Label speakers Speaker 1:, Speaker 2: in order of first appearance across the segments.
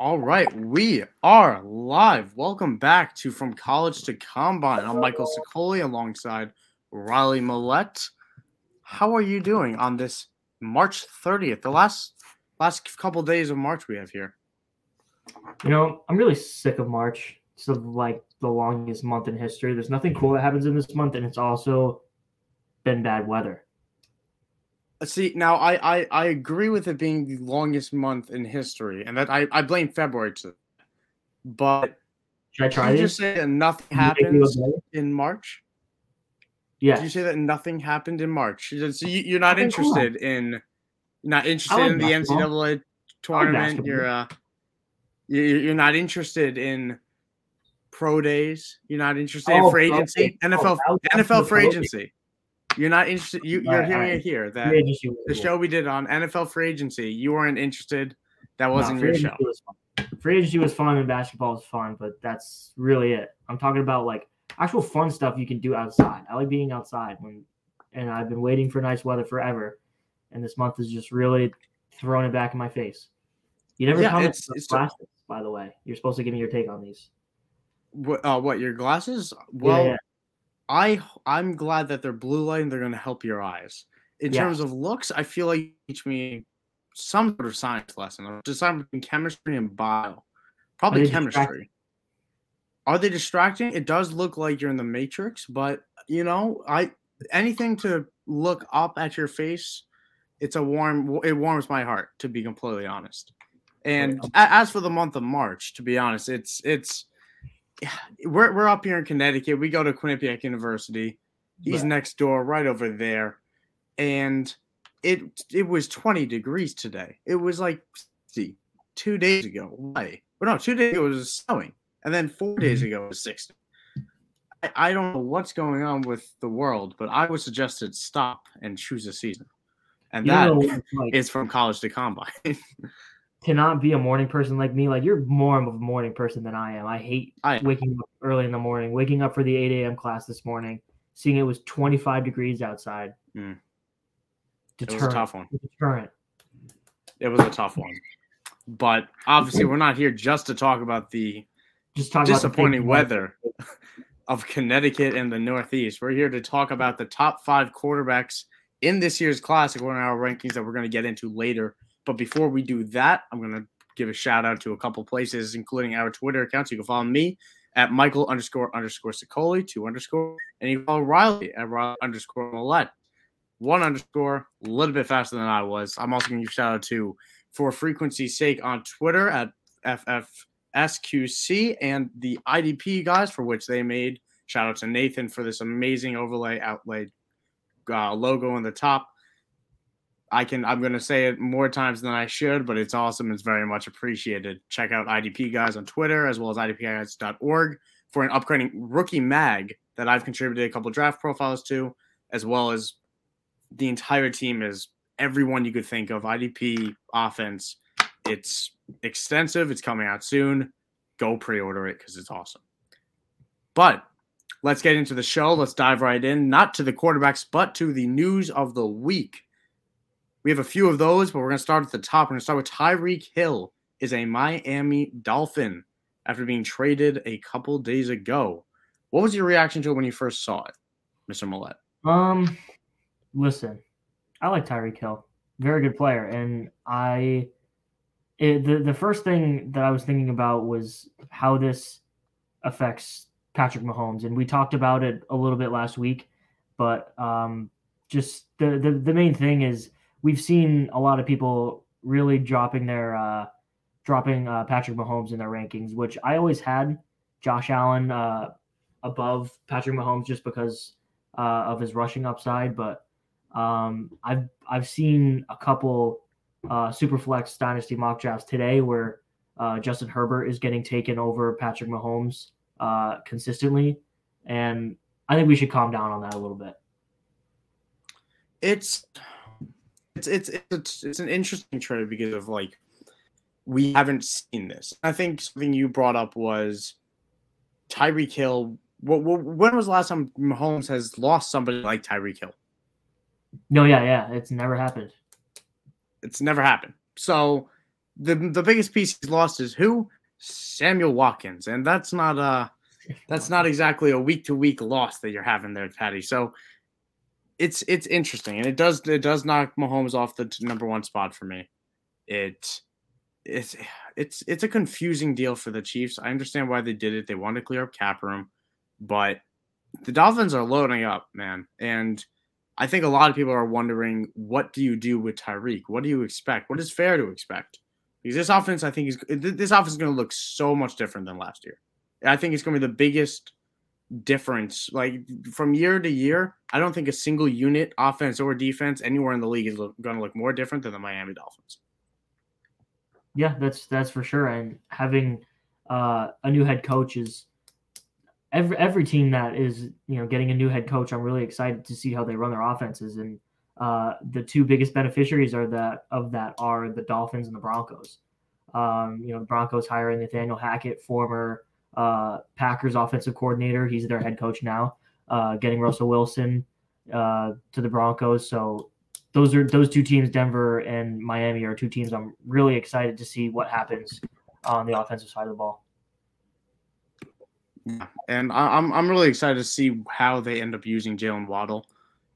Speaker 1: All right, we are live. Welcome back to From College to Combine. I'm Michael Sicoli alongside Riley Millette. How are you doing on this March 30th, the last last couple days of March we have here?
Speaker 2: You know, I'm really sick of March. It's the, like the longest month in history. There's nothing cool that happens in this month, and it's also been bad weather.
Speaker 1: See, now I, I I agree with it being the longest month in history, and that I, I blame February to. But
Speaker 2: should I try
Speaker 1: did you say that nothing happens in March?
Speaker 2: Yeah.
Speaker 1: Did you say that nothing happened in March? So you, are not interested in not interested like in the basketball. NCAA tournament. Like you're uh, you're not interested in pro days. You're not interested oh, in free agency. Okay. NFL oh, NFL free agency. You're not interested. You, are hearing right. it here that the show we did on NFL free agency. You weren't interested. That wasn't no, your show.
Speaker 2: Free agency was fun and basketball was fun, but that's really it. I'm talking about like actual fun stuff you can do outside. I like being outside when, and I've been waiting for nice weather forever, and this month is just really throwing it back in my face. You never yeah, comment it's, it's glasses, by the way. You're supposed to give me your take on these.
Speaker 1: What? Uh, what? Your glasses? Well, yeah, yeah. I I'm glad that they're blue light and they're going to help your eyes. In terms of looks, I feel like you teach me some sort of science lesson, just between chemistry and bio. Probably chemistry. Are they distracting? It does look like you're in the Matrix, but you know, I anything to look up at your face, it's a warm. It warms my heart to be completely honest. And as for the month of March, to be honest, it's it's we're we're up here in Connecticut. We go to Quinnipiac University. He's right. next door, right over there, and it it was 20 degrees today. It was like see two days ago. Why? Well, no, two days ago it was snowing and then 4 days mm-hmm. ago it was 60. I, I don't know what's going on with the world, but I would suggest it stop and choose a season, and you that know, like, is from college to combine.
Speaker 2: to not be a morning person like me, like you're more of a morning person than I am. I hate I waking up early in the morning, waking up for the 8 a.m. class this morning, seeing it was 25 degrees outside.
Speaker 1: Mm. Deterrent. It was a tough one.
Speaker 2: Deterrent.
Speaker 1: It was a tough one. But obviously, we're not here just to talk about the just talk disappointing weather of Connecticut and the Northeast. We're here to talk about the top five quarterbacks in this year's classic, one of our rankings that we're going to get into later. But before we do that, I'm going to give a shout out to a couple places, including our Twitter accounts. You can follow me at Michael underscore underscore Sicoli, two underscore, and you can follow Riley at Riley underscore Millette, one underscore, a little bit faster than I was. I'm also going to give a shout out to, for frequency's sake, on Twitter at FF SQC and the IDP guys for which they made. Shout out to Nathan for this amazing overlay outlaid uh, logo on the top. I can I'm going to say it more times than I should, but it's awesome. It's very much appreciated. Check out IDP guys on Twitter as well as idpguys.org for an upgrading rookie mag that I've contributed a couple draft profiles to, as well as the entire team is everyone you could think of. IDP offense it's extensive. It's coming out soon. Go pre-order it because it's awesome. But let's get into the show. Let's dive right in, not to the quarterbacks, but to the news of the week. We have a few of those, but we're going to start at the top. We're going to start with Tyreek Hill is a Miami Dolphin after being traded a couple days ago. What was your reaction to it when you first saw it, Mr. Millette?
Speaker 2: Um, listen, I like Tyreek Hill, very good player, and I it, the the first thing that I was thinking about was how this affects Patrick Mahomes, and we talked about it a little bit last week. But um, just the, the the main thing is we've seen a lot of people really dropping their uh, dropping uh, Patrick Mahomes in their rankings, which I always had Josh Allen uh, above Patrick Mahomes just because uh, of his rushing upside. But um, I've I've seen a couple uh, Superflex Dynasty mock drafts today where uh, Justin Herbert is getting taken over Patrick Mahomes consistently, and I think we should calm down on that a little bit.
Speaker 1: It's it's it's it's, it's an interesting trade because of like we haven't seen this. I think something you brought up was Tyreek Hill. What, what, when was the last time Mahomes has lost somebody like Tyreek Hill?
Speaker 2: No, yeah, yeah, it's never happened.
Speaker 1: It's never happened. So the the biggest piece he's lost is who Samuel Watkins, and that's not uh that's not exactly a week to week loss that you're having there, Patty. So it's it's interesting, and it does it does knock Mahomes off the number one spot for me. It it's it's it's a confusing deal for the Chiefs. I understand why they did it. They wanted to clear up cap room, but the Dolphins are loading up, man. And I think a lot of people are wondering, what do you do with Tyreek? What do you expect? What is fair to expect? Because this offense, I think, is this offense is going to look so much different than last year. I think it's going to be the biggest difference. Like from year to year, I don't think a single unit, offense or defense, anywhere in the league is going to look more different than the Miami Dolphins.
Speaker 2: Yeah, that's that's for sure. And having uh, a new head coach is every every team that is you know getting a new head coach. I'm really excited to see how they run their offenses. And uh, the two biggest beneficiaries are that of that are the Dolphins and the Broncos. Um, you know, the Broncos hiring Nathaniel Hackett, former uh, Packers offensive coordinator. He's their head coach now. Uh, getting Russell Wilson uh, to the Broncos. So those are those two teams, Denver and Miami, are two teams I'm really excited to see what happens on the offensive side of the ball.
Speaker 1: Yeah, and I'm I'm really excited to see how they end up using Jaylen Waddle.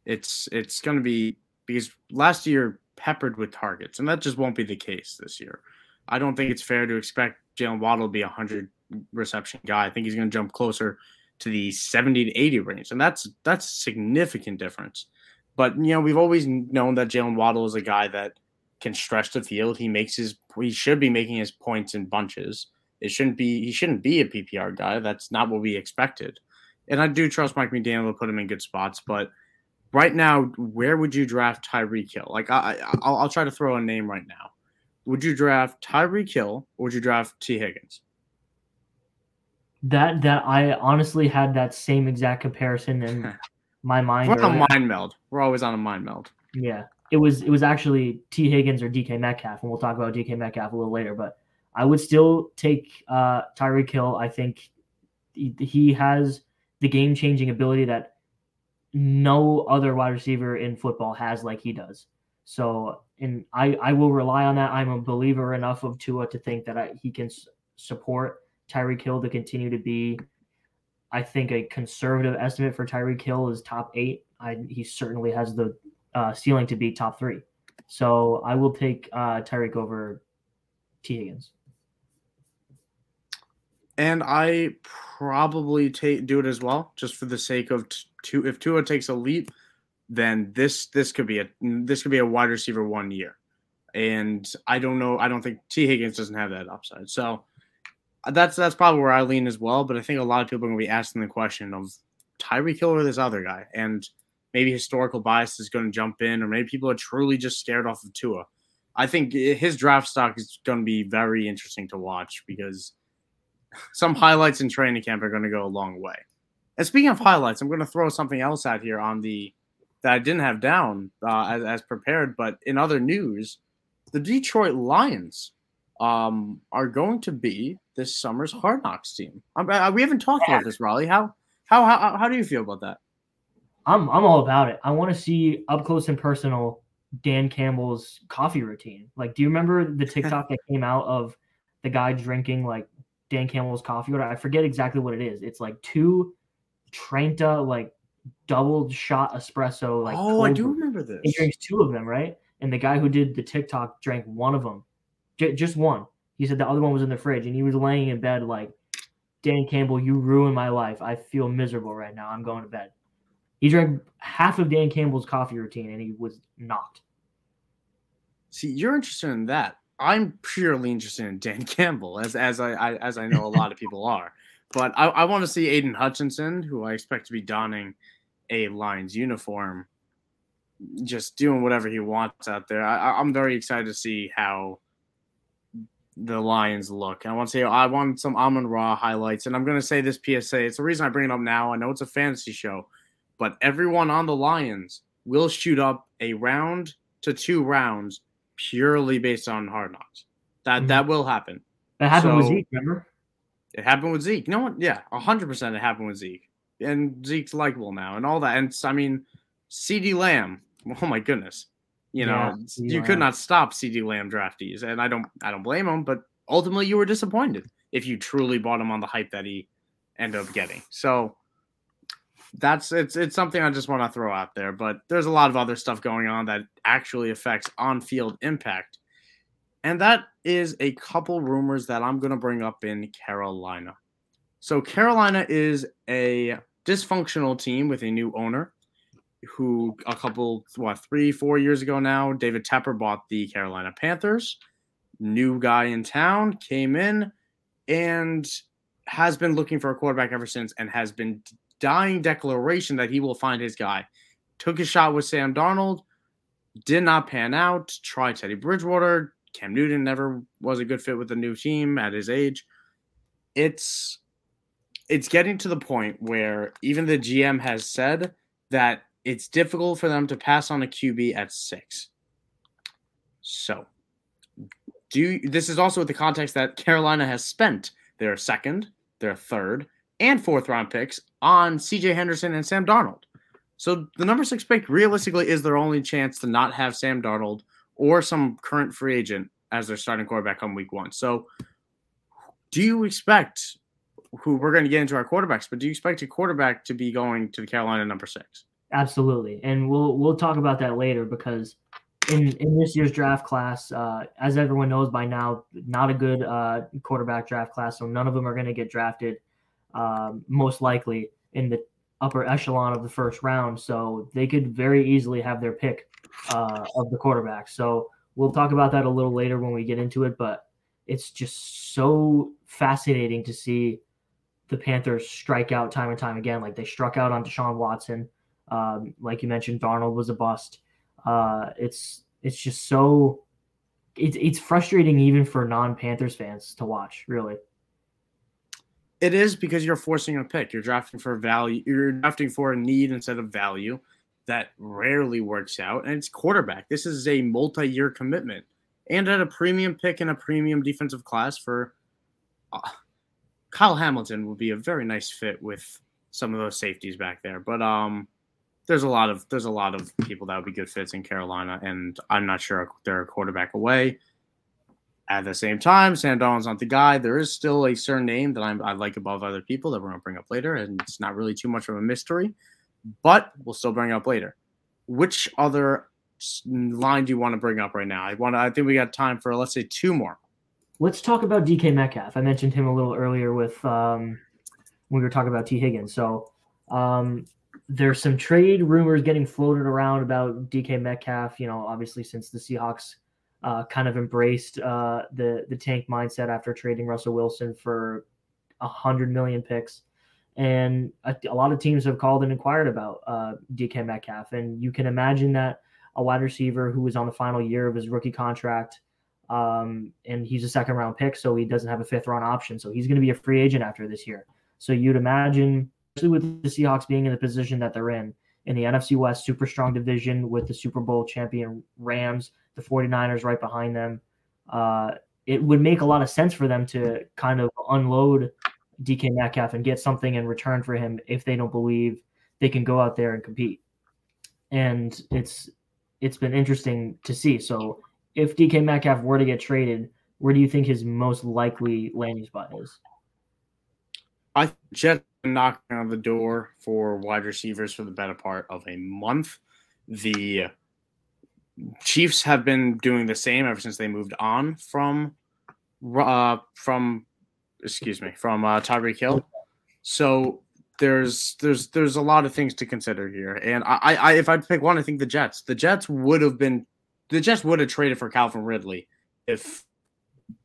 Speaker 1: It's it's going to be because last year peppered with targets, and that just won't be the case this year. I don't think it's fair to expect Jaylen Waddle to be a hundred reception guy. I think he's going to jump closer to the 70 to 80 range, and that's that's a significant difference. But you know, we've always known that Jaylen Waddle is a guy that can stretch the field. He makes his he should be making his points in bunches. It shouldn't be he shouldn't be a PPR guy. That's not what we expected. And I do trust Mike McDaniel to put him in good spots, but right now, where would you draft Tyreek Hill? Like I, I'll, I'll try to throw a name right now. Would you draft Tyreek Hill or would you draft Tee Higgins?
Speaker 2: That that I honestly had that same exact comparison in my mind.
Speaker 1: We're on a mind meld. We're always on a mind meld.
Speaker 2: Yeah, it was it was actually Tee Higgins or DK Metcalf, and we'll talk about DK Metcalf a little later. But I would still take uh, Tyreek Hill. I think he, he has the game changing ability that no other wide receiver in football has like he does. So, and I I will rely on that. I'm a believer enough of Tua to think that I, he can s- support Tyreek Hill to continue to be. I think a conservative estimate for Tyreek Hill is top eight. I, he certainly has the uh, ceiling to be top three. So I will take uh, Tyreek over Tee Higgins.
Speaker 1: And I probably take do it as well, just for the sake of two. If Tua takes a leap, then this this could be a this could be a wide receiver one year. And I don't know. I don't think Tee Higgins doesn't have that upside. So that's that's probably where I lean as well. But I think a lot of people are going to be asking the question of Tyreek Hill or this other guy, and maybe historical bias is going to jump in, or maybe people are truly just scared off of Tua. I think his draft stock is going to be very interesting to watch because some highlights in training camp are going to go a long way. And speaking of highlights, I'm going to throw something else out here on the that I didn't have down uh, as, as prepared, but in other news, the Detroit Lions um, are going to be this summer's Hard Knocks team. I, we haven't talked about this, Riley. How, how how how do you feel about that?
Speaker 2: I'm I'm all about it. I want to see up close and personal Dan Campbell's coffee routine. Like, do you remember the TikTok that came out of the guy drinking like Dan Campbell's coffee? Or I forget exactly what it is. It's like two Trenta like double shot espresso. Like,
Speaker 1: oh, I do remember this.
Speaker 2: He drinks two of them, right? And the guy who did the TikTok drank one of them, J- just one. He said the other one was in the fridge, and he was laying in bed like, Dan Campbell, you ruined my life. I feel miserable right now. I'm going to bed. He drank half of Dan Campbell's coffee routine, and he was knocked.
Speaker 1: See, you're interested in that. I'm purely interested in Dan Campbell, as as I, I as I know a lot of people are. But I, I want to see Aidan Hutchinson, who I expect to be donning a Lions uniform, just doing whatever he wants out there. I, I'm very excited to see how the Lions look. I want to say I want some Amon Ra highlights, and I'm going to say this PSA. It's the reason I bring it up now. I know it's a fantasy show, but everyone on the Lions will shoot up a round to two rounds purely based on hard knocks. That mm-hmm. that will happen.
Speaker 2: That happened so, with Zeke, remember?
Speaker 1: It happened with Zeke. No one, yeah, hundred percent. It happened with Zeke, and Zeke's likable now, and all that. And I mean, CeeDee Lamb. Oh my goodness, You know, yeah, you could not stop CeeDee Lamb draftees, and I don't I don't blame him, but ultimately you were disappointed if you truly bought him on the hype that he ended up getting. So that's it's it's something I just want to throw out there. But there's a lot of other stuff going on that actually affects on-field impact. And that is a couple rumors that I'm going to bring up in Carolina. So Carolina is a dysfunctional team with a new owner who a couple what three four years ago now david tepper bought the carolina panthers. New guy in town came in and has been looking for a quarterback ever since and has been dying declaration that he will find his guy. Took a shot with sam darnold did not pan out tried teddy bridgewater. Cam newton never was a good fit with the new team at his age. It's it's getting to the point where even the gm has said that it's difficult for them to pass on a QB at six. So, do this is also with the context that Carolina has spent their second, their third, and fourth round picks on CJ Henderson and Sam Darnold. So the number six pick realistically is their only chance to not have Sam Darnold or some current free agent as their starting quarterback on week one. So do you expect who we're going to get into our quarterbacks, but do you expect a quarterback to be going to the Carolina number six?
Speaker 2: Absolutely, and we'll we'll talk about that later because in in this year's draft class, uh, as everyone knows by now, not a good uh, quarterback draft class. So none of them are going to get drafted, um, most likely in the upper echelon of the first round. So they could very easily have their pick uh, of the quarterback. So we'll talk about that a little later when we get into it. But it's just so fascinating to see the Panthers strike out time and time again. Like they struck out on Deshaun Watson. Um, like you mentioned, Darnold was a bust. Uh, it's it's just so it's it's frustrating even for non Panthers fans to watch. Really,
Speaker 1: it is because you're forcing a pick. You're drafting for value. You're drafting for a need instead of value. That rarely works out, and it's quarterback. This is a multi-year commitment, and at a premium pick in a premium defensive class for uh, Kyle Hamilton would be a very nice fit with some of those safeties back there. But um, there's a lot of there's a lot of people that would be good fits in Carolina, and I'm not sure they're a quarterback away. At the same time, Sam Darnold's not the guy. There is still a certain name that I'm, I like above other people that we're going to bring up later, and it's not really too much of a mystery, but we'll still bring up later. Which other line do you want to bring up right now? I want. To, I think we got time for let's say two more.
Speaker 2: Let's talk about DK Metcalf. I mentioned him a little earlier with um, when we were talking about Tee Higgins. So um, there's some trade rumors getting floated around about DK Metcalf. You know, obviously since the Seahawks uh, kind of embraced uh, the the tank mindset after trading Russell Wilson for a hundred million picks, and a, a, lot of teams have called and inquired about uh, DK Metcalf, and you can imagine that a wide receiver who is on the final year of his rookie contract. Um, and he's a second round pick, so he doesn't have a fifth round option. So he's going to be a free agent after this year. So you'd imagine especially with the Seahawks being in the position that they're in in the NFC West, super strong division with the Super Bowl champion Rams, the 49ers right behind them. Uh, it would make a lot of sense for them to kind of unload DK Metcalf and get something in return for him if they don't believe they can go out there and compete. And it's it's been interesting to see. So if DK Metcalf were to get traded, where do you think his most likely landing spot is?
Speaker 1: I Jets knocking on the door for wide receivers for the better part of a month. The Chiefs have been doing the same ever since they moved on from uh from excuse me from uh Tyreek Hill. So there's there's there's a lot of things to consider here. And I, I if I'd pick one, I think the Jets. The Jets would have been the Jets would have traded for Calvin Ridley if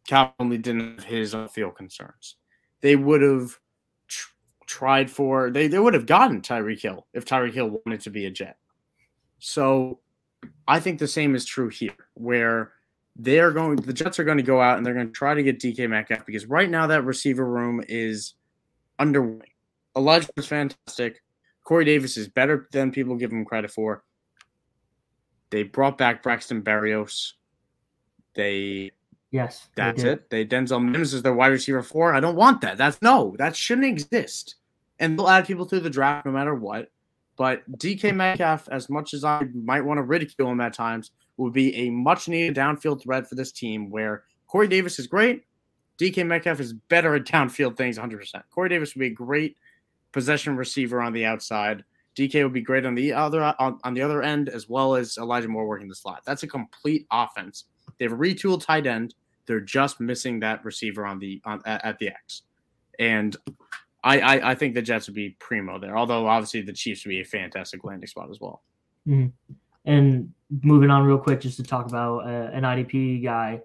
Speaker 1: Calvin Ridley didn't have his field concerns. They would have tried for they, they would have gotten Tyreek Hill if Tyreek Hill wanted to be a Jet. So I think the same is true here, where they're going the Jets are going to go out and they're going to try to get DK Metcalf because right now that receiver room is underway. Elijah is fantastic. Corey Davis is better than people give him credit for. They brought back Braxton Berrios. They
Speaker 2: Yes.
Speaker 1: That's they it. They Denzel Mims is their wide receiver four. I don't want that. That's no, that shouldn't exist and they'll add people to the draft no matter what. But DK Metcalf, as much as I might want to ridicule him at times, would be a much needed downfield threat for this team where Corey Davis is great. DK Metcalf is better at downfield things 100%. Corey Davis would be a great possession receiver on the outside. DK would be great on the other on, on the other end as well as Elijah Moore working the slot. That's a complete offense. They've retooled tight end. They're just missing that receiver on the on at, at the X. And I, I, I think the Jets would be primo there. Although obviously the Chiefs would be a fantastic landing spot as well.
Speaker 2: Mm-hmm. And moving on real quick, just to talk about uh, an IDP guy,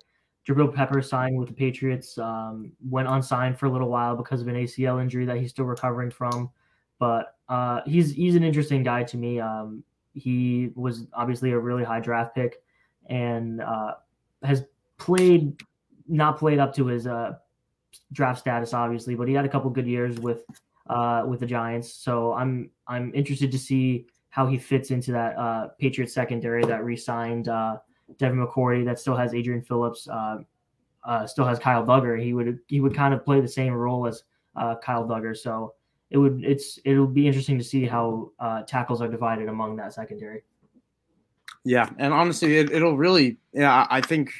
Speaker 2: Jabrill Pepper signed with the Patriots. Um, went unsigned for a little while because of an ACL injury that he's still recovering from. But uh, he's he's an interesting guy to me. Um, he was obviously a really high draft pick, and uh, has played not played up to his uh, draft status, obviously, but he had a couple good years with uh, with the Giants. So I'm I'm interested to see how he fits into that uh, Patriots secondary that re-signed uh, Devin McCourty, that still has Adrian Phillips, uh, uh, still has Kyle Dugger. He would he would kind of play the same role as uh, Kyle Dugger. So it would it's it'll be interesting to see how uh, tackles are divided among that secondary.
Speaker 1: Yeah, and honestly, it, will really yeah I think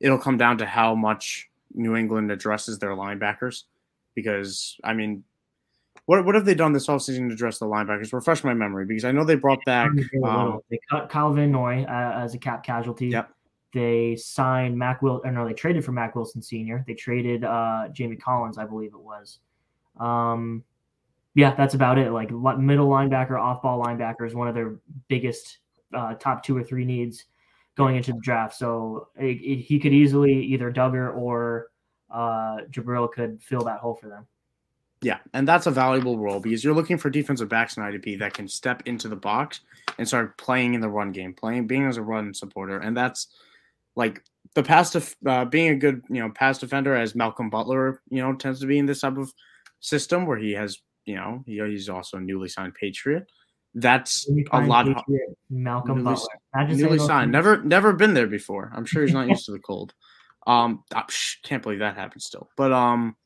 Speaker 1: it'll come down to how much New England addresses their linebackers because I mean. What, what have they done this offseason to address the linebackers? Refresh my memory because I know they brought back. Um,
Speaker 2: they cut Kyle Van Noy uh, as a cap casualty.
Speaker 1: Yep.
Speaker 2: They signed Mac Will. Or no, they traded for Mack Wilson Sr. They traded uh, Jamie Collins, I believe it was. Um, yeah, that's about it. Like middle linebacker, off ball linebacker is one of their biggest uh, top two or three needs going into the draft. So it, it, he could easily either Dugger or uh, Jabrill could fill that hole for them.
Speaker 1: Yeah, and that's a valuable role because you're looking for defensive backs in IDP that can step into the box and start playing in the run game, playing being as a run supporter, and that's like the pass def- uh, being a good you know pass defender as Malcolm Butler you know tends to be in this type of system where he has you know, he, he's also a newly signed Patriot. That's a lot. Patriot,
Speaker 2: Malcolm
Speaker 1: newly,
Speaker 2: Butler,
Speaker 1: newly signed. Never, never been there before. I'm sure he's not used to the cold. Um, I can't believe that happened still. But um,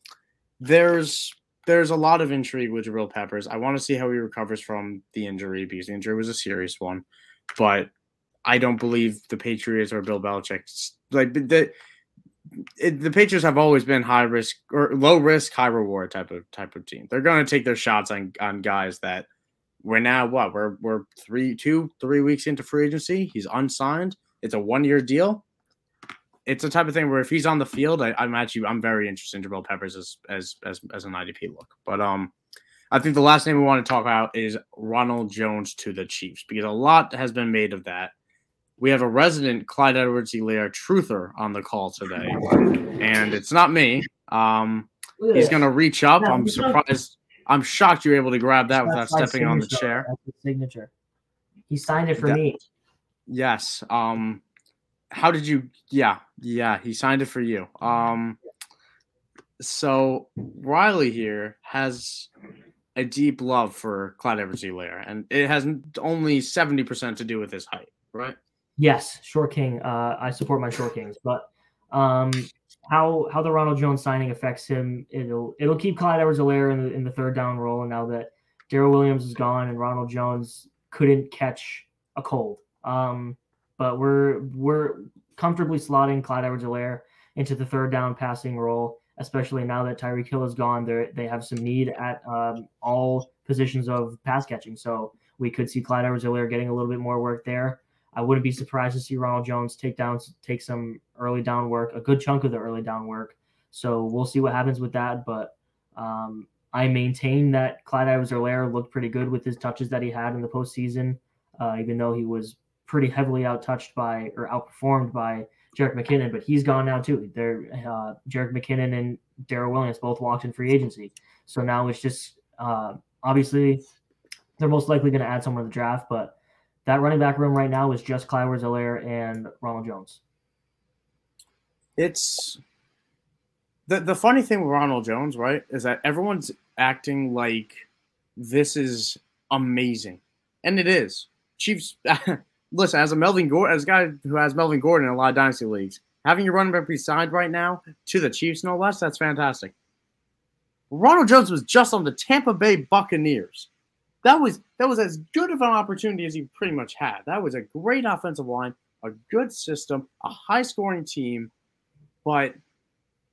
Speaker 1: there's there's a lot of intrigue with Jabrill Peppers. I want to see how he recovers from the injury because the injury was a serious one. But I don't believe the Patriots or Bill Belichick like the it, the Patriots have always been high risk or low risk, high reward type of type of team. They're going to take their shots on on guys that we're now what we're we're three two three weeks into free agency. He's unsigned. It's a one year deal. It's a type of thing where if he's on the field, I, am actually I'm very interested in Jabrill Peppers as as as as an IDP look. But um, I think the last name we want to talk about is Ronald Jones to the Chiefs because a lot has been made of that we have a resident Clyde Edwards Helaire truther on the call today. And it's not me. Um, he's going to reach up. I'm surprised. I'm shocked you were able to grab that without stepping on the chair.
Speaker 2: That's his signature. He signed it for that, me.
Speaker 1: Yes. Um, how did you? Yeah, yeah. He signed it for you. Um, so Riley here has a deep love for Clyde Edwards Helaire, and it has only seventy percent to do with his height, right?
Speaker 2: Yes, Short King. Uh, I support my Short Kings, but um, how how the Ronald Jones signing affects him, it'll it'll keep Clyde Edwards-Helaire in the in the third down role. And now that Darrel Williams is gone and Ronald Jones couldn't catch a cold, um, but we're we're comfortably slotting Clyde Edwards-Helaire into the third down passing role, especially now that Tyreek Hill is gone. They they have some need at um, all positions of pass catching, so we could see Clyde Edwards-Helaire getting a little bit more work there. I wouldn't be surprised to see Ronald Jones take down take some early down work, a good chunk of the early down work. So we'll see what happens with that. But um, I maintain that Clyde Edwards-Helaire looked pretty good with his touches that he had in the postseason, uh, even though he was pretty heavily outtouched by or outperformed by Jerick McKinnon. But he's gone now too. They're uh, Jerick McKinnon and Darrel Williams both walked in free agency. So now it's just uh, obviously they're most likely going to add someone to the draft, but that running back room right now is just Clyde Edwards-Helaire and Ronald Jones.
Speaker 1: It's the the funny thing with Ronald Jones, right, is that everyone's acting like this is amazing, and it is. Chiefs, listen, as a Melvin Gordon, as a guy who has Melvin Gordon in a lot of dynasty leagues, having your running back be signed right now to the Chiefs, no less, that's fantastic. Ronald Jones was just on the Tampa Bay Buccaneers that was that was as good of an opportunity as you pretty much had. That was a great offensive line, a good system, a high scoring team, but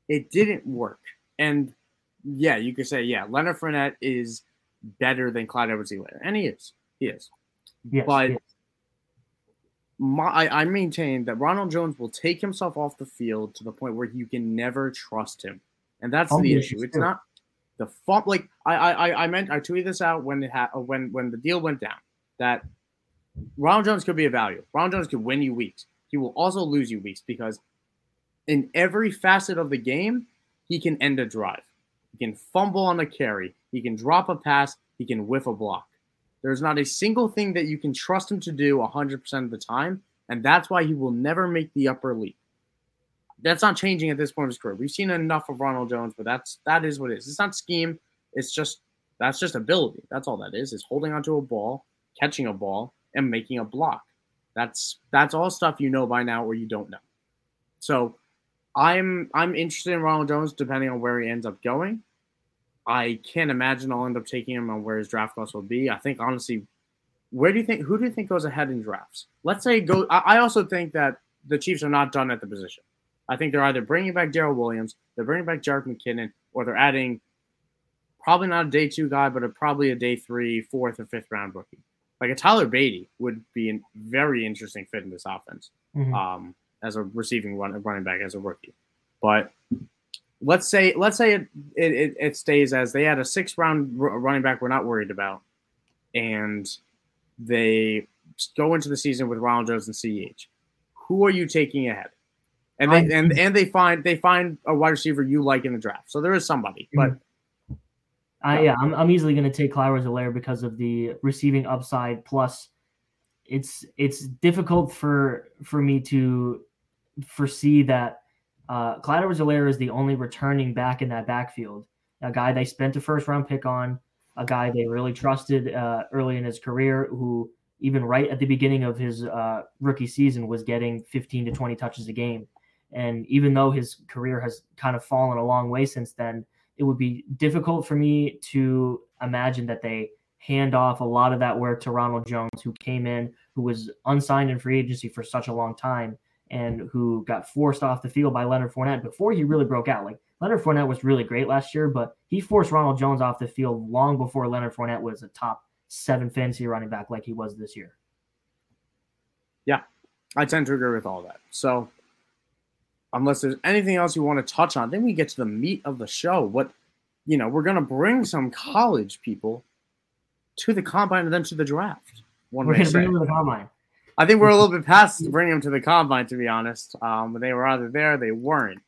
Speaker 1: it didn't work. And yeah, you could say, yeah, Leonard Fournette is better than Clyde Edwards-Helaire. And he is. He is. Yes, but yes. My, I, I maintain that Ronald Jones will take himself off the field to the point where you can never trust him. And that's oh, the issue. It's not the fun. Like I, I, I meant I tweeted this out when it had uh, when when the deal went down that Ronald Jones could be a value. Ronald Jones could win you weeks. He will also lose you weeks because in every facet of the game, he can end a drive. He can fumble on a carry. He can drop a pass. He can whiff a block. There's not a single thing that you can trust him to do 100% of the time. And that's why he will never make the upper league. That's not changing at this point of his career. We've seen enough of Ronald Jones, but that's that is what it is. It's not scheme. It's just that's just ability. That's all that is. Is holding onto a ball, catching a ball, and making a block. That's that's all stuff you know by now or you don't know. So I'm I'm interested in Ronald Jones depending on where he ends up going. I can't imagine I'll end up taking him on where his draft cost will be. I think honestly, where do you think who do you think goes ahead in drafts? Let's say go. I also think that the Chiefs are not done at the position. I think they're either bringing back Darrel Williams, they're bringing back Jerick McKinnon, or they're adding probably not a day two guy, but a, probably a day three, fourth, or fifth round rookie like a Tyler Badie would be a very interesting fit in this offense mm-hmm. um, as a receiving run, running back as a rookie. But let's say let's say it, it, it stays as they had a six round running back we're not worried about, and they go into the season with Ronald Jones and CEH. Who are you taking ahead? And they and, and they find they find a wide receiver you like in the draft. So there is somebody, but mm-hmm.
Speaker 2: I, yeah, I'm, I'm easily going to take Clyde Edwards-Helaire because of the receiving upside. Plus, it's it's difficult for for me to foresee that uh, Clyde Edwards-Helaire is the only returning back in that backfield. A guy they spent a first round pick on, a guy they really trusted uh, early in his career, who even right at the beginning of his uh, rookie season was getting 15 to 20 touches a game. And even though his career has kind of fallen a long way since then, it would be difficult for me to imagine that they hand off a lot of that work to Ronald Jones, who came in, who was unsigned in free agency for such a long time, and who got forced off the field by Leonard Fournette before he really broke out. Like Leonard Fournette was really great last year, but he forced Ronald Jones off the field long before Leonard Fournette was a top seven fantasy running back like he was this year.
Speaker 1: Yeah, I tend to agree with all that. So unless there's anything else you want to touch on, then we get to the meat of the show. What, you know, we're going to bring some college people to the combine and then to the draft.
Speaker 2: One we're going to bring them to the combine.
Speaker 1: I think we're a little bit past bringing them to the combine, to be honest. Um, they were either there, they weren't.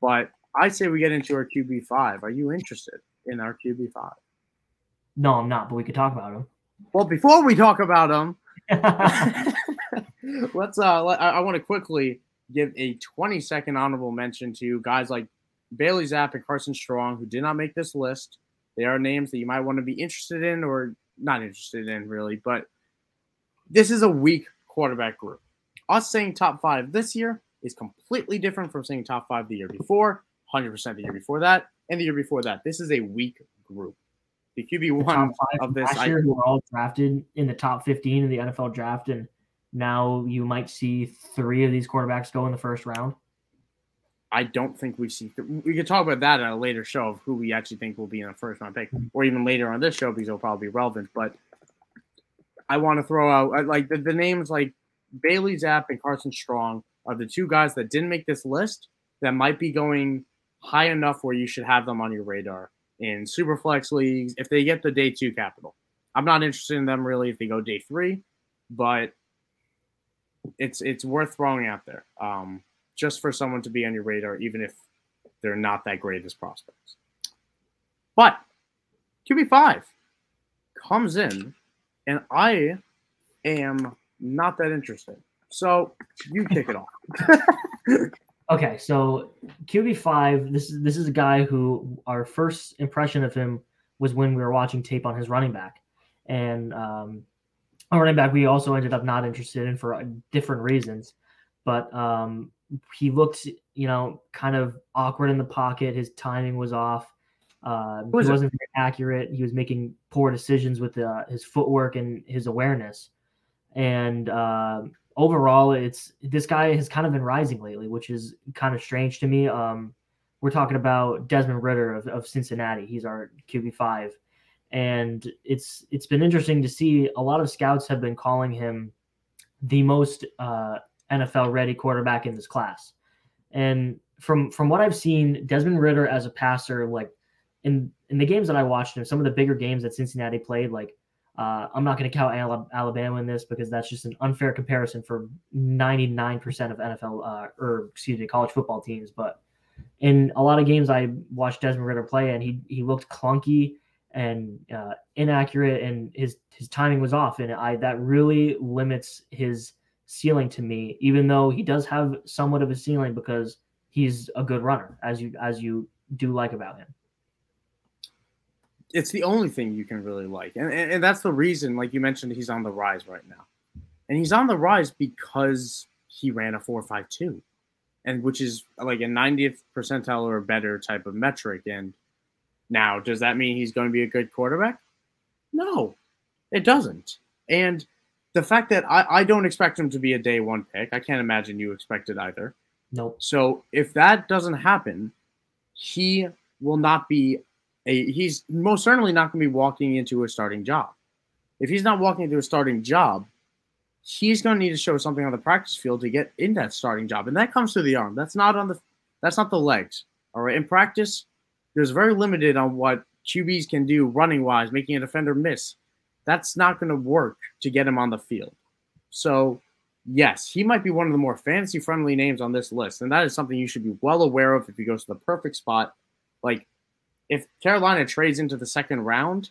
Speaker 1: But I say we get into our QB five. Are you interested in our QB five?
Speaker 2: No, I'm not. But we could talk about them.
Speaker 1: Well, before we talk about them, let's. Uh, let, I, I want to quickly give a 20 second honorable mention to guys like Bailey Zappe and Carson Strong, who did not make this list. They are names that you might want to be interested in or not interested in, really. But this is a weak quarterback group. Us saying top five this year is completely different from saying top five the year before, 100% the year before that, and the year before that. This is a weak group. The QB one of this
Speaker 2: last year, I, were all drafted in the top 15 in the NFL draft, and now you might see three of these quarterbacks go in the first round?
Speaker 1: I don't think we see. Th- we could talk about that at a later show of who we actually think will be in a first round pick, or even later on this show because it'll probably be relevant. But I want to throw out like the, the names like Bailey Zappe and Carson Strong are the two guys that didn't make this list that might be going high enough where you should have them on your radar in super flex leagues if they get the day two capital. I'm not interested in them really if they go day three, but it's it's worth throwing out there um, just for someone to be on your radar, even if they're not that great as prospects. But QB five comes in, and I am not that interested. So you kick it off.
Speaker 2: okay, so QB five. This is this is a guy who our first impression of him was when we were watching tape on his running back, and um, a running back we also ended up not interested in for uh, different reasons. But um, he looked, you know, kind of awkward in the pocket. His timing was off. Uh, was he wasn't very accurate. He was making poor decisions with uh, his footwork and his awareness. And uh, overall, it's this guy has kind of been rising lately, which is kind of strange to me. Um, we're talking about Desmond Ridder of, of Cincinnati. He's our QB five, and it's it's been interesting to see. A lot of scouts have been calling him the most uh, NFL ready quarterback in this class, and from from what I've seen, Desmond Ridder as a passer, like in in the games that I watched him, some of the bigger games that Cincinnati played, like uh, I'm not going to count Alabama in this because that's just an unfair comparison for 99% of NFL uh, or excuse me college football teams. But in a lot of games, I watched Desmond Ridder play, and he he looked clunky and uh, inaccurate, and his his timing was off, and I that really limits his ceiling to me. Even though he does have somewhat of a ceiling because he's a good runner, as you as you do like about him
Speaker 1: it's the only thing you can really like, and, and, and that's the reason. Like you mentioned, he's on the rise right now, and he's on the rise because he ran a four five two, and which is like a 90th percentile or better type of metric. And now, does that mean he's going to be a good quarterback? No, it doesn't. And the fact that I, I don't expect him to be a day one pick, I can't imagine you expect it either.
Speaker 2: Nope.
Speaker 1: So if that doesn't happen, he will not be a, he's most certainly not going to be walking into a starting job. If he's not walking into a starting job, he's going to need to show something on the practice field to get in that starting job, and that comes through the arm. That's not on the that's not the legs. All right, in practice, there's very limited on what QBs can do running wise, making a defender miss. That's not going to work to get him on the field. So, yes, he might be one of the more fantasy friendly names on this list, and that is something you should be well aware of if he goes to the perfect spot. Like if Carolina trades into the second round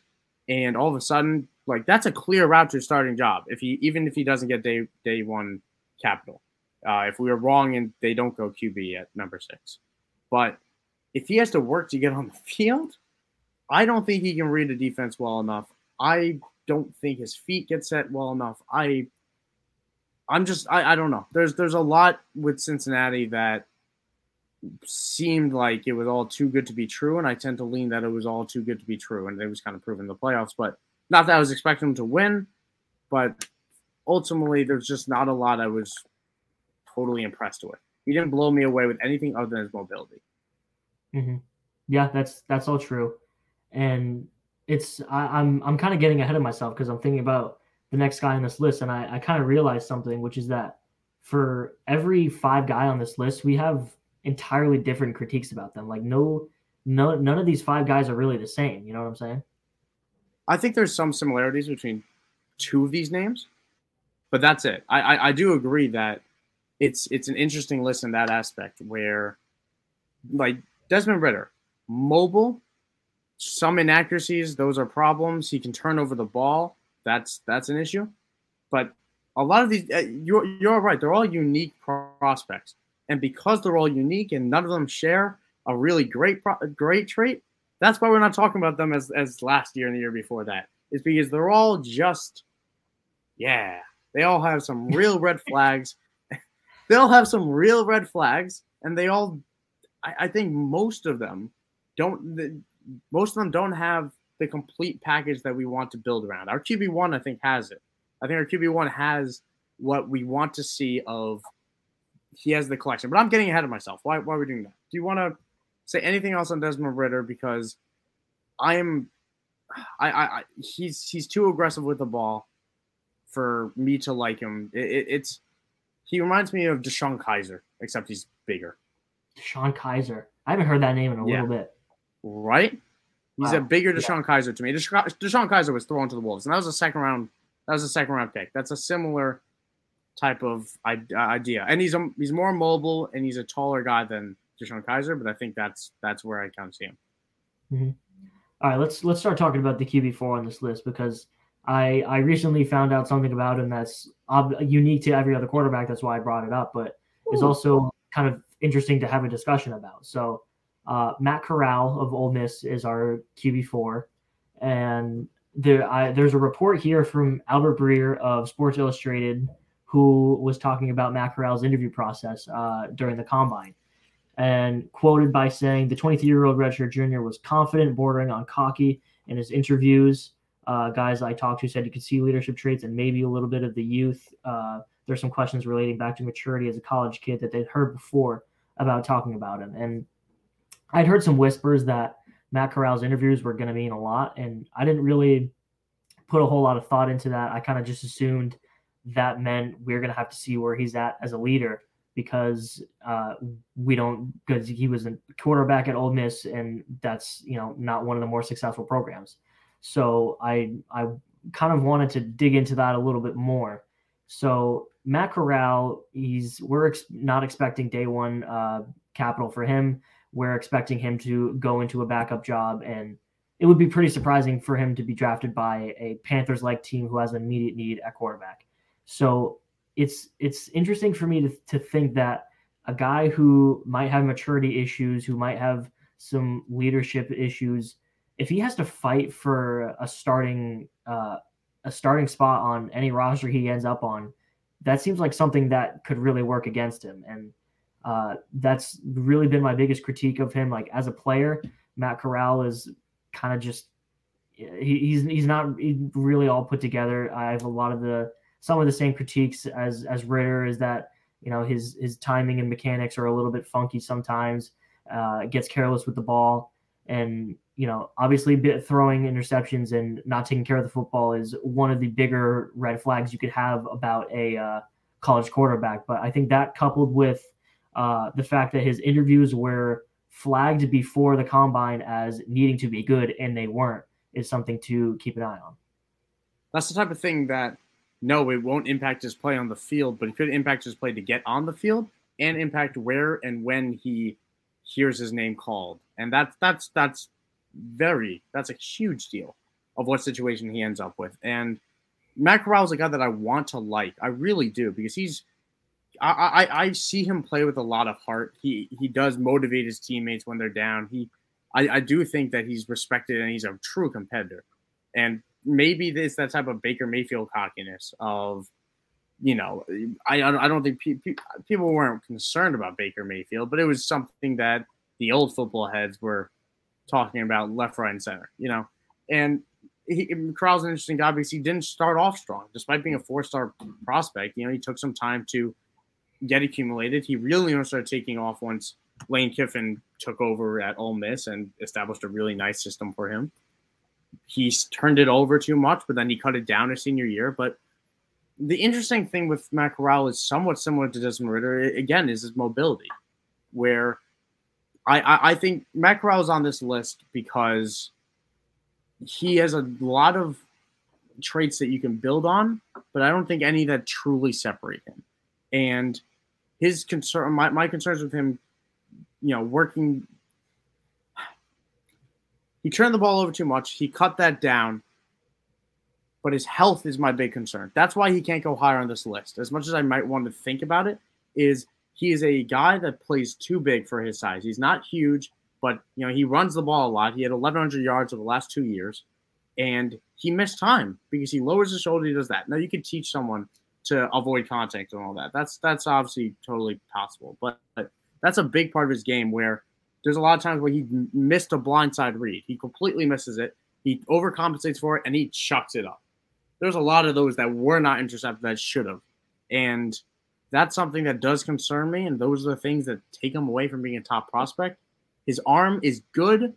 Speaker 1: and all of a sudden, like that's a clear route to a starting job. If he even if he doesn't get day day one capital, uh, if we were wrong and they don't go QB at number six, but if he has to work to get on the field, I don't think he can read the defense well enough. I don't think his feet get set well enough. I I'm just I, I don't know. There's there's a lot with Cincinnati that seemed like it was all too good to be true, and I tend to lean that it was all too good to be true, and it was kind of proven in the playoffs. But not that I was expecting them to win, but ultimately, there's just not a lot I was totally impressed with. He didn't blow me away with anything other than his mobility.
Speaker 2: Mm-hmm. Yeah, that's that's all true, and it's I, I'm I'm kind of getting ahead of myself because I'm thinking about the next guy on this list, and I, I kind of realized something, which is that for every five guy on this list, we have entirely different critiques about them. Like no, no, none of these five guys are really the same. You know what I'm saying?
Speaker 1: I think there's some similarities between two of these names, but that's it. I, I, I do agree that it's it's an interesting list in that aspect where, like Desmond Ridder, mobile, some inaccuracies, those are problems. He can turn over the ball. That's that's an issue, but a lot of these, uh, you're you're right. They're all unique prospects. And because they're all unique and none of them share a really great great trait, that's why we're not talking about them as, as last year and the year before that. Is because they're all just, yeah, they all have some real red flags. they all have some real red flags, and they all, I, I think most of them don't. most of them don't have the complete package that we want to build around. Our QB one, I think, has it. I think our QB one has what we want to see of he has the collection. But I'm getting ahead of myself. Why, why are we doing that? Do you want to say anything else on Desmond Ridder? Because I'm, I, I, he's he's too aggressive with the ball for me to like him. It, it, it's he reminds me of DeShone Kizer, except he's bigger.
Speaker 2: DeShone Kizer. I haven't heard that name in a yeah. little bit.
Speaker 1: Right? He's wow. a bigger DeShone yeah. Kizer to me. DeShone, DeShone Kizer was thrown to the Wolves, and that was a second round. That was a second round pick. That's a similar type of idea. And he's a, he's more mobile and he's a taller guy than DeShone Kizer. but I think that's that's where I kind of see him.
Speaker 2: Mm-hmm. All right, let's let's start talking about the QB four on this list because I I recently found out something about him that's ob- unique to every other quarterback. That's why I brought it up, but is also kind of interesting to have a discussion about. So uh, Matt Corral of Ole Miss is our QB four, and there I, there's a report here from Albert Breer of Sports Illustrated who was talking about Matt Corral's interview process uh, during the combine and quoted by saying the 23 year old redshirt junior was confident, bordering on cocky in his interviews. Uh, guys I talked to said you could see leadership traits and maybe a little bit of the youth uh, there's some questions relating back to maturity as a college kid that they'd heard before about talking about him. And I'd heard some whispers that Matt Corral's interviews were going to mean a lot, and I didn't really put a whole lot of thought into that. I kind of just assumed that meant we're going to have to see where he's at as a leader because uh, we don't because he was a quarterback at Ole Miss and that's you know not one of the more successful programs. So I I kind of wanted to dig into that a little bit more. So Matt Corral, he's we're ex- not expecting day one uh, capital for him. We're expecting him to go into a backup job, and it would be pretty surprising for him to be drafted by a Panthers like team who has an immediate need at quarterback. So it's it's interesting for me to, to think that a guy who might have maturity issues, who might have some leadership issues, if he has to fight for a starting uh, a starting spot on any roster he ends up on, that seems like something that could really work against him. And uh, that's really been my biggest critique of him. Like as a player, Matt Corral is kind of just he, he's he's not really all put together. I have a lot of the some of the same critiques as as Ridder is that you know his his timing and mechanics are a little bit funky sometimes. Uh, gets careless with the ball, and you know obviously throwing interceptions and not taking care of the football is one of the bigger red flags you could have about a uh, college quarterback. But I think that coupled with uh, the fact that his interviews were flagged before the combine as needing to be good and they weren't is something to keep an eye on.
Speaker 1: That's the type of thing that no, it won't impact his play on the field, but it could impact his play to get on the field and impact where and when he hears his name called. And that's that's that's very that's a huge deal of what situation he ends up with. And Matt Corral is a guy that I want to like. I really do because he's I, I, I see him play with a lot of heart. He he does motivate his teammates when they're down. He I, I do think that he's respected and he's a true competitor. And maybe this that type of Baker Mayfield cockiness of, you know, I I don't think pe- pe- people weren't concerned about Baker Mayfield, but it was something that the old football heads were talking about left, right, and center. You know, and he, Corral's an interesting guy because he didn't start off strong, despite being a four-star prospect. You know, he took some time to get accumulated. He really only started taking off once Lane Kiffin took over at Ole Miss and established a really nice system for him he's turned it over too much, but then he cut it down his senior year. But the interesting thing with Matt Corral is somewhat similar to Desmond Ridder. Again, is his mobility, where I, I, I think Matt is on this list because he has a lot of traits that you can build on, but I don't think any that truly separate him. And his concern, my, my concerns with him, you know, working he turned the ball over too much. He cut that down. But his health is my big concern. That's why he can't go higher on this list. As much as I might want to think about it, is he is a guy that plays too big for his size. He's not huge, but you know he runs the ball a lot. He had 1,100 yards over the last two years, and he missed time because he lowers his shoulder. He does that. Now you can teach someone to avoid contact and all that. That's that's obviously totally possible, but, but that's a big part of his game where there's a lot of times where he missed a blindside read. He completely misses it. He overcompensates for it and he chucks it up. There's a lot of those that were not intercepted that should have. And that's something that does concern me. And those are the things that take him away from being a top prospect. His arm is good,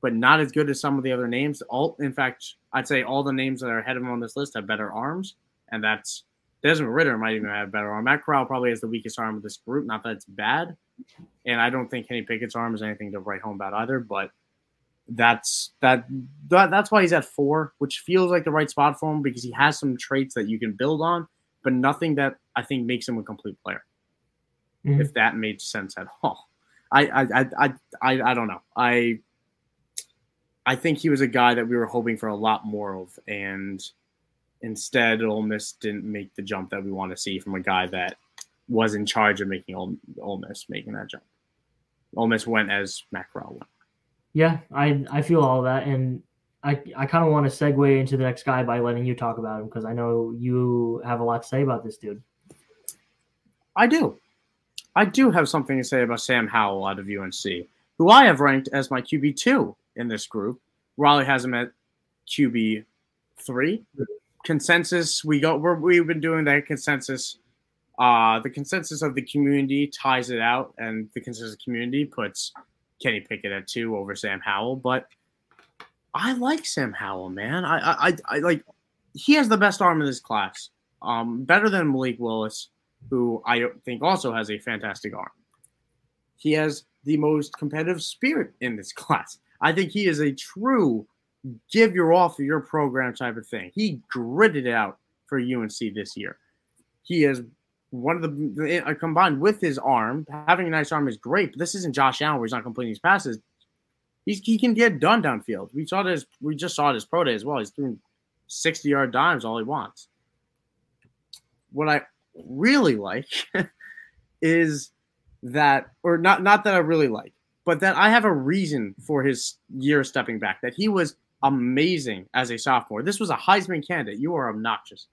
Speaker 1: but not as good as some of the other names. All in fact, I'd say all the names that are ahead of him on this list have better arms, and that's Desmond Ridder might even have better arm. Matt Corral probably has the weakest arm of this group. Not that it's bad, and I don't think Kenny Pickett's arm is anything to write home about either. But that's that, that that's why he's at four, which feels like the right spot for him because he has some traits that you can build on, but nothing that I think makes him a complete player. Mm-hmm. If that made sense at all, I I, I I I don't know. I I think he was a guy that we were hoping for a lot more of, and instead, Ole Miss didn't make the jump that we want to see from a guy that was in charge of making Ole, Ole Miss making that jump. Ole Miss went as Corral went.
Speaker 2: Yeah, I I feel all that, and I I kind of want to segue into the next guy by letting you talk about him because I know you have a lot to say about this dude.
Speaker 1: I do. I do have something to say about Sam Howell out of UNC, who I have ranked as my QB two in this group. Raleigh has him at QB three. Consensus, we go. We're, we've been doing that consensus Uh, the consensus of the community ties it out, and the consensus of the community puts Kenny Pickett at two over Sam Howell. But I like Sam Howell, man. I I, I like he has the best arm in this class. Um, better than Malik Willis, who I think also has a fantastic arm. He has the most competitive spirit in this class. I think he is a true give your all for your program type of thing. He gritted it out for UNC this year. He is one of the uh, combined with his arm. Having a nice arm is great, but this isn't Josh Allen where he's not completing his passes. He's, he can get done downfield. We saw this. We just saw this pro day as well. He's throwing sixty yard dimes all he wants. What I really like is that, or not not that I really like, but that I have a reason for his year stepping back. That he was amazing as a sophomore. This was a Heisman candidate. You are obnoxious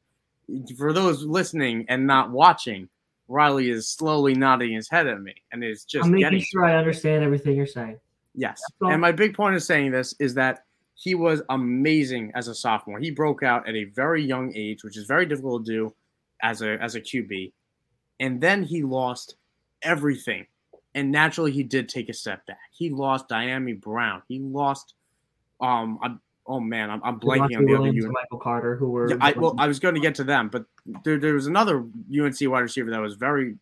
Speaker 1: for those listening and not watching, Riley is slowly nodding his head at me, and is just.
Speaker 2: I'm making sure I understand everything you're saying.
Speaker 1: Yes, and my big point of saying this is that he was amazing as a sophomore. He broke out at a very young age, which is very difficult to do as a as a QB, and then he lost everything, and naturally he did take a step back. He lost Dyami Brown. He lost um oh man, I'm, I'm blanking on the
Speaker 2: Williams other Michael Carter, who were.
Speaker 1: Yeah, I, well, I was going to get to them, but there, there was another UNC wide receiver that was very,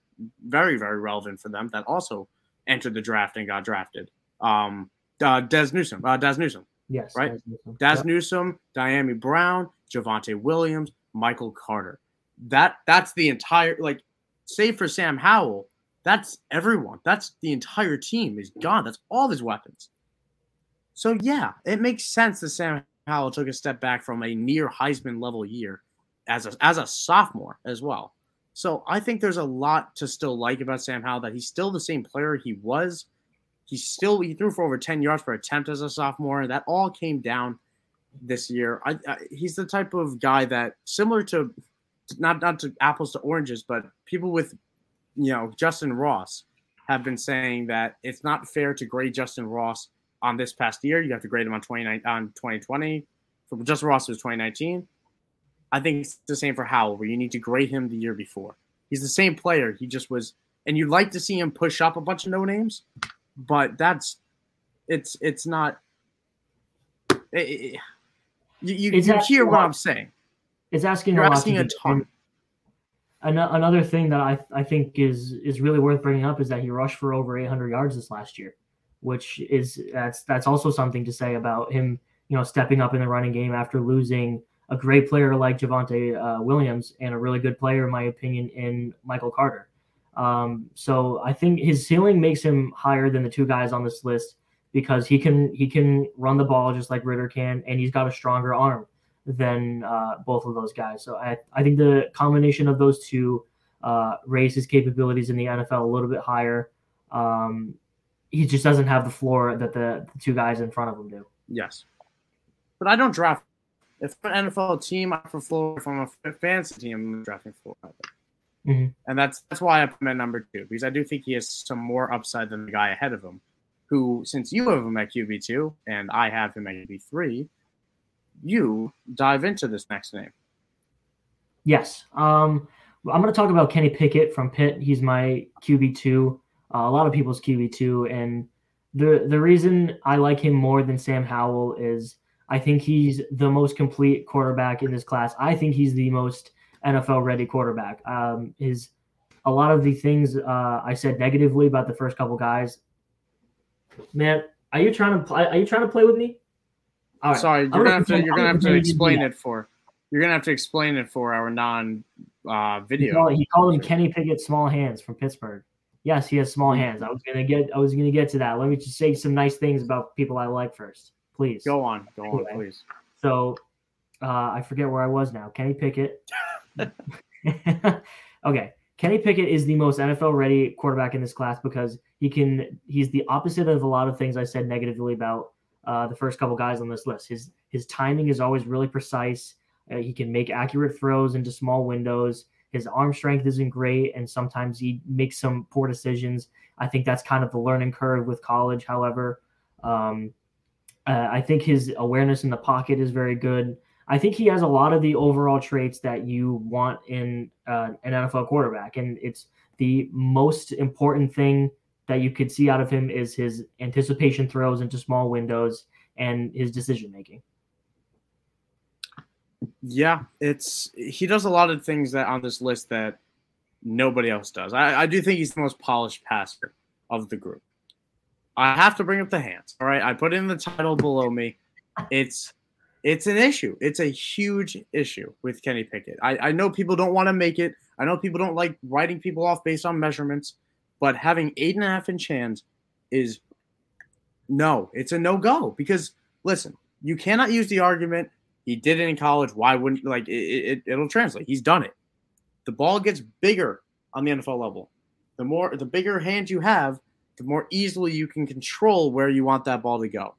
Speaker 1: very, very relevant for them that also entered the draft and got drafted. Um, uh, Dazz Newsome, uh, Dazz Newsome.
Speaker 2: Yes,
Speaker 1: right. Dazz Newsome, Dazz yep. Newsome Dyami Brown, Javonte Williams, Michael Carter. That that's the entire like, save for Sam Howell. That's everyone. That's the entire team is gone. That's all his weapons. So yeah, it makes sense that Sam Howell took a step back from a near Heisman level year as a as a sophomore as well. So I think there's a lot to still like about Sam Howell that he's still the same player he was. He still he threw for over 10 yards per attempt as a sophomore. and That all came down this year. I, I, he's the type of guy that similar to not not to apples to oranges, but people with you know Justyn Ross have been saying that it's not fair to grade Justyn Ross on this past year. You have to grade him on 29 on 2020. For Justyn Ross was 2019. I think it's the same for Howell, where you need to grade him the year before. He's the same player. He just was, and you'd like to see him push up a bunch of no names, but that's it's it's not. It, it, you you, you hear what I'm saying.
Speaker 2: It's asking.
Speaker 1: You're asking a ton.
Speaker 2: Another thing that I, I think is is really worth bringing up is that he rushed for over 800 yards this last year which is that's that's also something to say about him, you know, stepping up in the running game after losing a great player like Javonte uh, Williams and a really good player, in my opinion, in Michael Carter. Um, so I think his ceiling makes him higher than the two guys on this list because he can he can run the ball just like Ridder can, and he's got a stronger arm than uh, both of those guys. So I, I think the combination of those two uh, his capabilities in the NFL a little bit higher. Um, he just doesn't have the floor that the, the two guys in front of him do.
Speaker 1: Yes, but I don't draft. If an NFL team, I for floor. If I'm a fantasy team, I'm drafting floor. Mm-hmm. And that's that's why I put him at number two because I do think he has some more upside than the guy ahead of him, who since you have him at QB two and I have him at QB three, you dive into this next name.
Speaker 2: Yes, um, I'm going to talk about Kenny Pickett from Pitt. He's my QB two uh, a lot of people's QB two. And the the reason I like him more than Sam Howell is I think he's the most complete quarterback in this class. I think he's the most NFL ready quarterback. Um, his a lot of the things uh, I said negatively about the first couple guys. Man, are you trying to play? Are you trying to play with me?
Speaker 1: Sorry, you're gonna, have to. You're gonna have to explain it for. You're gonna have to explain it for our non uh, video. He
Speaker 2: called, he called him Kenny Pickett, small hands from Pittsburgh. Yes, he has small hands. I was gonna get I was gonna get to that. Let me just say some nice things about people I like first, please.
Speaker 1: Go on, go anyway, on, please.
Speaker 2: So uh, I forget where I was now. Kenny Pickett. okay. Kenny Pickett is the most NFL ready quarterback in this class because he can he's the opposite of a lot of things I said negatively about uh, the first couple guys on this list. His his timing is always really precise. Uh, he can make accurate throws into small windows. His arm strength isn't great, and sometimes he makes some poor decisions. I think that's kind of the learning curve with college. However, um, uh, I think his awareness in the pocket is very good. I think he has a lot of the overall traits that you want in uh, an NFL quarterback, and it's the most important thing that you could see out of him is his anticipation throws into small windows and his decision making.
Speaker 1: Yeah, it's he does a lot of things that on this list that nobody else does. I, I do think he's the most polished passer of the group. I have to bring up the hands. All right, I put in the title below me. It's it's an issue. It's a huge issue with Kenny Pickett. I, I know people don't want to make it. I know people don't like writing people off based on measurements, but having eight and a half inch hands is no, it's a no go because listen, you cannot use the argument he did it in college. Why wouldn't like it, it, it'll translate? He's done it. The ball gets bigger on the NFL level. The more the bigger hand you have, the more easily you can control where you want that ball to go.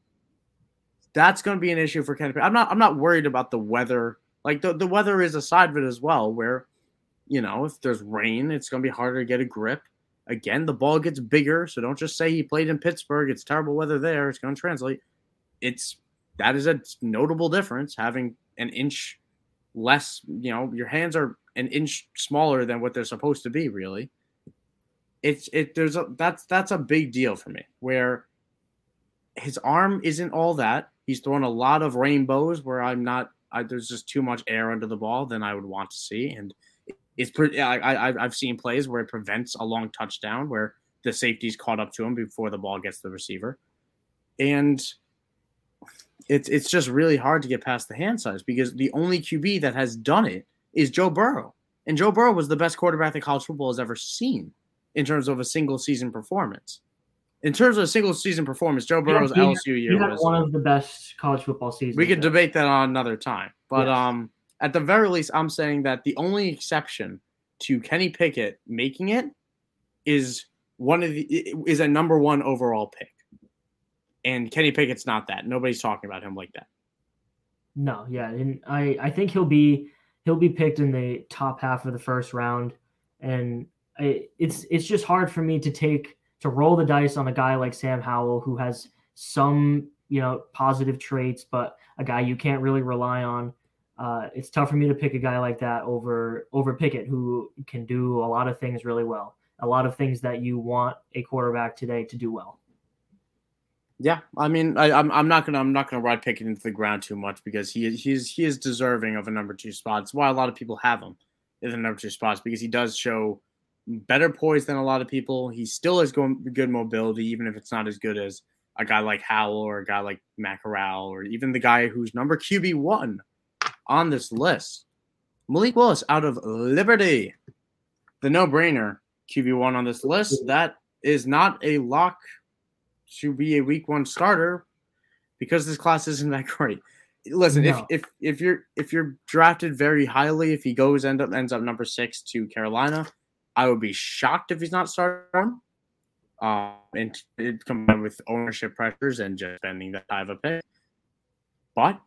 Speaker 1: That's going to be an issue for Kenny. I'm not. I'm not worried about the weather. Like the, the weather is a side of it as well, where you know if there's rain, it's going to be harder to get a grip. Again, the ball gets bigger, so don't just say he played in Pittsburgh. It's terrible weather there. It's going to translate. It's that is a notable difference having an inch less. You know, your hands are an inch smaller than what they're supposed to be. Really, it's it. There's a that's that's a big deal for me. Where his arm isn't all that He's thrown a lot of rainbows where I'm not. I, there's just too much air under the ball than I would want to see, and it's pretty. I, I I've seen plays where it prevents a long touchdown where the safety's caught up to him before the ball gets the receiver, and it's it's just really hard to get past the hand size because the only QB that has done it is Joe Burrow, and Joe Burrow was the best quarterback that college football has ever seen in terms of a single season performance in terms of a single season performance, Joe Burrow's yeah, LSU year
Speaker 2: was one of the best college football seasons.
Speaker 1: We could debate that on another time, but yes. um, at the very least, I'm saying that the only exception to Kenny Pickett making it is one of the is a number one overall pick, and Kenny Pickett's not that. Nobody's talking about him like that.
Speaker 2: No, yeah, and I I think he'll be he'll be picked in the top half of the first round, and I, it's it's just hard for me to take to roll the dice on a guy like Sam Howell who has some you know positive traits, but a guy you can't really rely on. Uh, it's tough for me to pick a guy like that over over Pickett, who can do a lot of things really well. A lot of things that you want a quarterback today to do well.
Speaker 1: Yeah, I mean, I, am I'm, I'm not gonna I'm not gonna ride Pickett into the ground too much because he he's he is deserving of a number two spot. It's why a lot of people have him in the number two spots because he does show better poised than a lot of people. He still has good mobility, even if it's not as good as a guy like Howell or a guy like Matt Corral or even the guy who's number QB one on this list. Malik Willis out of Liberty, the no-brainer QB one on this list. That is not a lock to be a week one starter because this class isn't that great. Listen, no. if if if you're if you're drafted very highly, if he goes end up ends up number six to Carolina, I would be shocked if he's not starting. Um, and combined with ownership pressures and just spending that high of a pick. But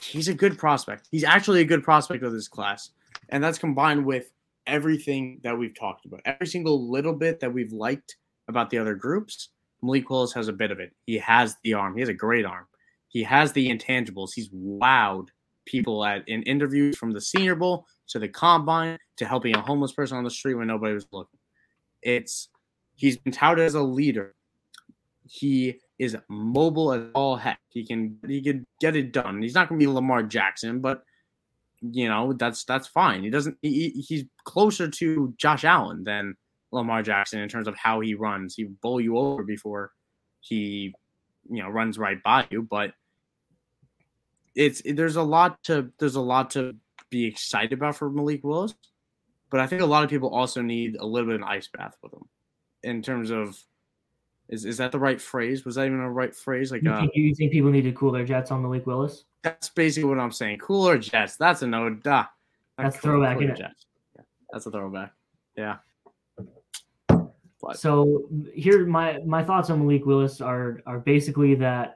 Speaker 1: he's a good prospect. He's actually a good prospect of this class. And that's combined with everything that we've talked about. Every single little bit that we've liked about the other groups, Malik Willis has a bit of it. He has the arm. He has a great arm. He has the intangibles. He's wowed people at in interviews from the Senior Bowl to the combine to helping a homeless person on the street when nobody was looking. It's he's been touted as a leader. He is mobile as all heck. He can he can get it done. He's not going to be Lamar Jackson, but you know that's that's fine. He doesn't. He, he's closer to Josh Allen than Lamar Jackson in terms of how he runs. He bowl you over before he you know runs right by you, but it's there's a lot to there's a lot to be excited about for Malik Willis, but I think a lot of people also need a little bit of an ice bath with him in terms of is is that the right phrase? Was that even a right phrase? Like,
Speaker 2: you, uh, think, you think people need to cool their jets on Malik Willis?
Speaker 1: That's basically what I'm saying. Cooler jets. That's a no. Duh.
Speaker 2: That's throwback. Jets.
Speaker 1: Yeah, that's a throwback. Yeah.
Speaker 2: But. So here, my my thoughts on Malik Willis are are basically that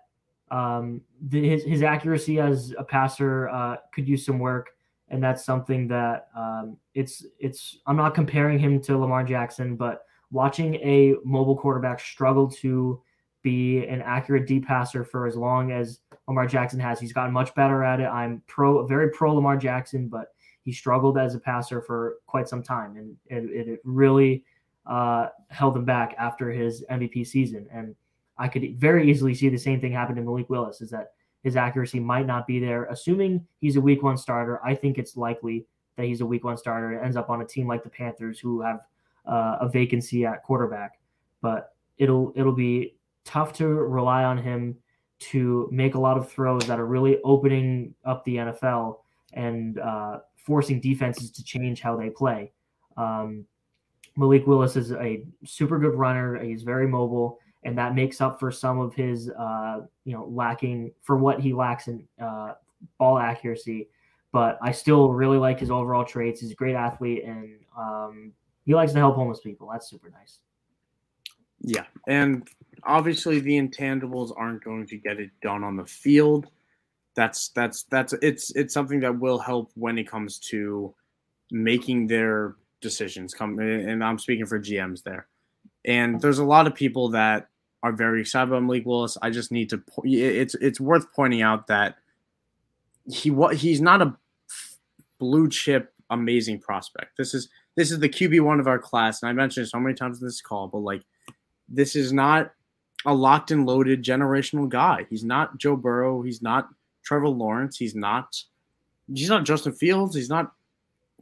Speaker 2: um, the, his his accuracy as a passer uh, could use some work, and that's something that um, it's it's. I'm not comparing him to Lamar Jackson, but watching a mobile quarterback struggle to be an accurate deep passer for as long as Lamar Jackson has. He's gotten much better at it. I'm pro, very pro Lamar Jackson, but he struggled as a passer for quite some time, and it, it really uh, held him back after his MVP season. And I could very easily see the same thing happen to Malik Willis. Is that his accuracy might not be there. Assuming he's a week one starter, I think it's likely that he's a week one starter and ends up on a team like the Panthers who have uh, a vacancy at quarterback. But it'll it'll be tough to rely on him to make a lot of throws that are really opening up the NFL and uh, forcing defenses to change how they play. Um, Malik Willis is a super good runner. He's very mobile, and that makes up for some of his, uh, you know, lacking for what he lacks in uh, ball accuracy. But I still really like his overall traits. He's a great athlete, and um, he likes to help homeless people. That's super nice.
Speaker 1: Yeah, and obviously the intangibles aren't going to get it done on the field. That's that's that's it's it's something that will help when it comes to making their decisions. Come and I'm speaking for GMs there. And there's a lot of people that are very excited about Malik Willis. I just need to. It's it's worth pointing out that he he's not a blue chip amazing prospect. This is this is the QB one of our class, and I mentioned so many times in this call, but like this is not a locked and loaded generational guy. He's not Joe Burrow. He's not Trevor Lawrence. He's not. He's not Justin Fields. He's not.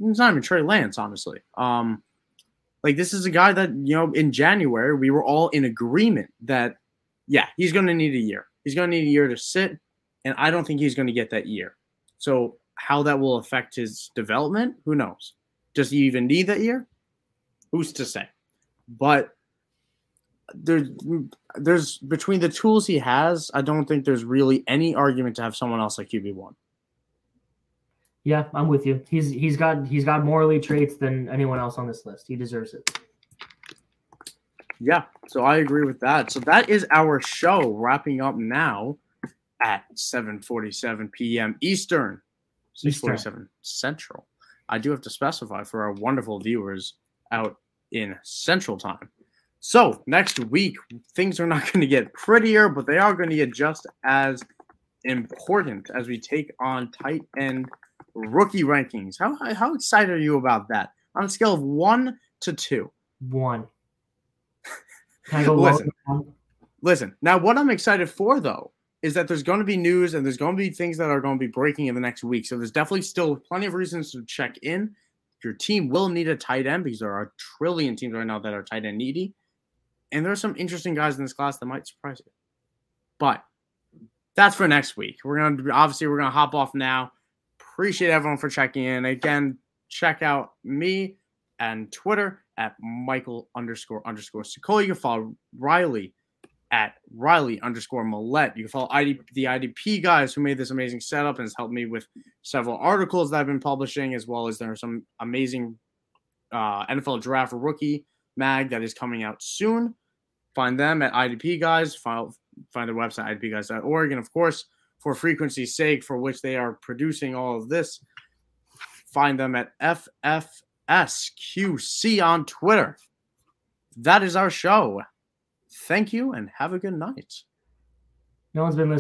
Speaker 1: He's not even Trey Lance. Honestly, um, like this is a guy that you know in January we were all in agreement that yeah he's going to need a year. He's going to need a year to sit, and I don't think he's going to get that year. So how that will affect his development, who knows? Does he even need that year? Who's to say? But there's there's between the tools he has, I don't think there's really any argument to have someone else like QB one.
Speaker 2: Yeah, I'm with you. He's he's got he's got more elite traits than anyone else on this list. He deserves it.
Speaker 1: Yeah, so I agree with that. So that is our show wrapping up now at 7:47 p.m. Eastern, 6:47 Central. I do have to specify for our wonderful viewers out in Central Time. So next week, things are not going to get prettier, but they are going to get just as important as we take on tight end rookie rankings. How how excited are you about that? On a scale of one to two.
Speaker 2: One.
Speaker 1: listen, listen. Now, what I'm excited for though is that there's going to be news and there's going to be things that are going to be breaking in the next week. So there's definitely still plenty of reasons to check in. Your team will need a tight end because there are a trillion teams right now that are tight end needy. And there are some interesting guys in this class that might surprise you. But that's for next week. We're gonna obviously we're gonna hop off now. Appreciate everyone for checking in. Again, check out me and Twitter at Michael underscore underscore Secola. You can follow Riley at Riley underscore Millette. You can follow ID, the IDP guys who made this amazing setup and has helped me with several articles that I've been publishing, as well as there are some amazing uh, NFL draft rookie mag that is coming out soon. Find them at IDP Guys. Find, find their website, idpguys.org. And of course, for frequency's sake, for which they are producing all of this, find them at FFSQC on Twitter. That is our show. Thank you and have a good night.
Speaker 2: No one's been listening.